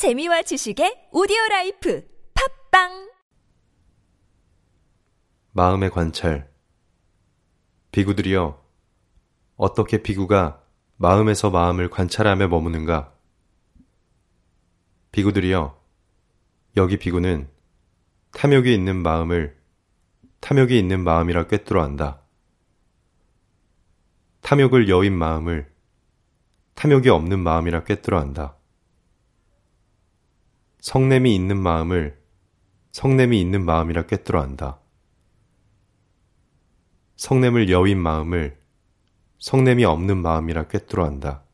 재미와 지식의 오디오 라이프 팟빵 마음의 관찰. 비구들이여, 어떻게 비구가 마음에서 마음을 관찰하며 머무는가? 비구들이여, 여기 비구는 탐욕이 있는 마음을 탐욕이 있는 마음이라 꿰뚫어 안다. 탐욕을 여읜 마음을 탐욕이 없는 마음이라 꿰뚫어 안다. 성냄이 있는 마음을 성냄이 있는 마음이라 꿰뚫어 안다. 성냄을 여인 마음을 성냄이 없는 마음이라 꿰뚫어 안다.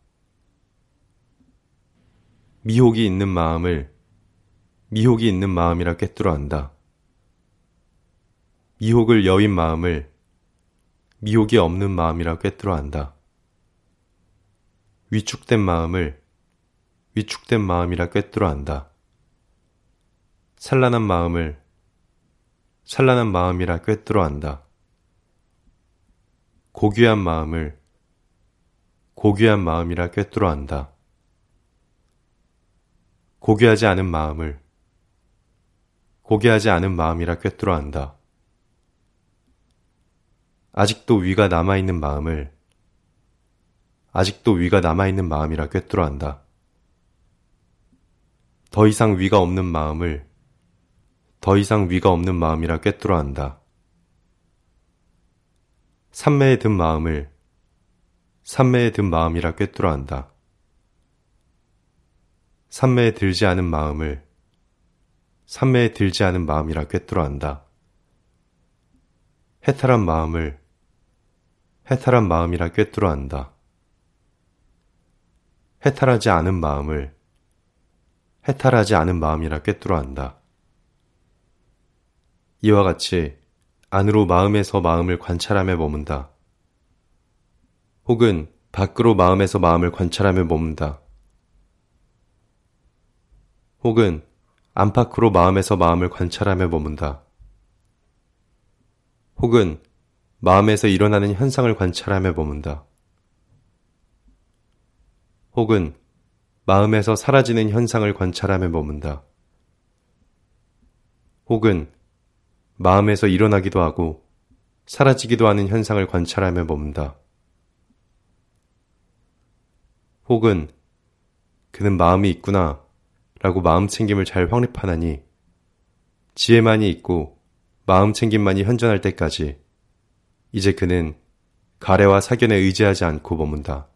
미혹이 있는 마음을 미혹이 있는 마음이라 꿰뚫어 안다. 미혹을 여인 마음을 미혹이 없는 마음이라 꿰뚫어 안다. 위축된 마음을 위축된 마음이라 꿰뚫어 안다. 산란한 마음을 산란한 마음이라 꿰뚫어 안다. 고귀한 마음을 고귀한 마음이라 꿰뚫어 안다. 고귀하지 않은 마음을 고귀하지 않은 마음이라 꿰뚫어 안다. 아직도 위가 남아있는 마음을 아직도 위가 남아있는 마음이라 꿰뚫어 안다. 더 이상 위가 없는 마음을 더 이상 위가 없는 마음이라 꿰뚫어 안다. 삼매에 든 마음을 삼매에 든 마음이라 꿰뚫어 안다. 삼매에 들지 않은 마음을 삼매에 들지 않은 마음이라 꿰뚫어 안다. 해탈한 마음을 해탈한 마음이라 꿰뚫어 안다. 해탈하지 않은 마음을 해탈하지 않은 마음이라 꿰뚫어 안다. 이와 같이 안으로 마음에서 마음을 관찰하며 머문다. 혹은 밖으로 마음에서 마음을 관찰하며 머문다. 혹은 안팎으로 마음에서 마음을 관찰하며 머문다. 혹은 마음에서 일어나는 현상을 관찰하며 머문다. 혹은 마음에서 사라지는 현상을 관찰하며 머문다. 혹은 마음에서 일어나기도 하고 사라지기도 하는 현상을 관찰하며 머문다. 혹은 그는 마음이 있구나 라고 마음 챙김을 잘 확립하나니 지혜만이 있고 마음 챙김만이 현존할 때까지 이제 그는 가래와 사견에 의지하지 않고 머문다.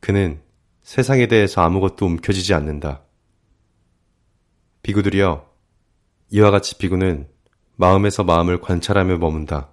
그는 세상에 대해서 아무것도 움켜쥐지 않는다. 비구들이여 이와 같이 비구는 마음에서 마음을 관찰하며 머문다.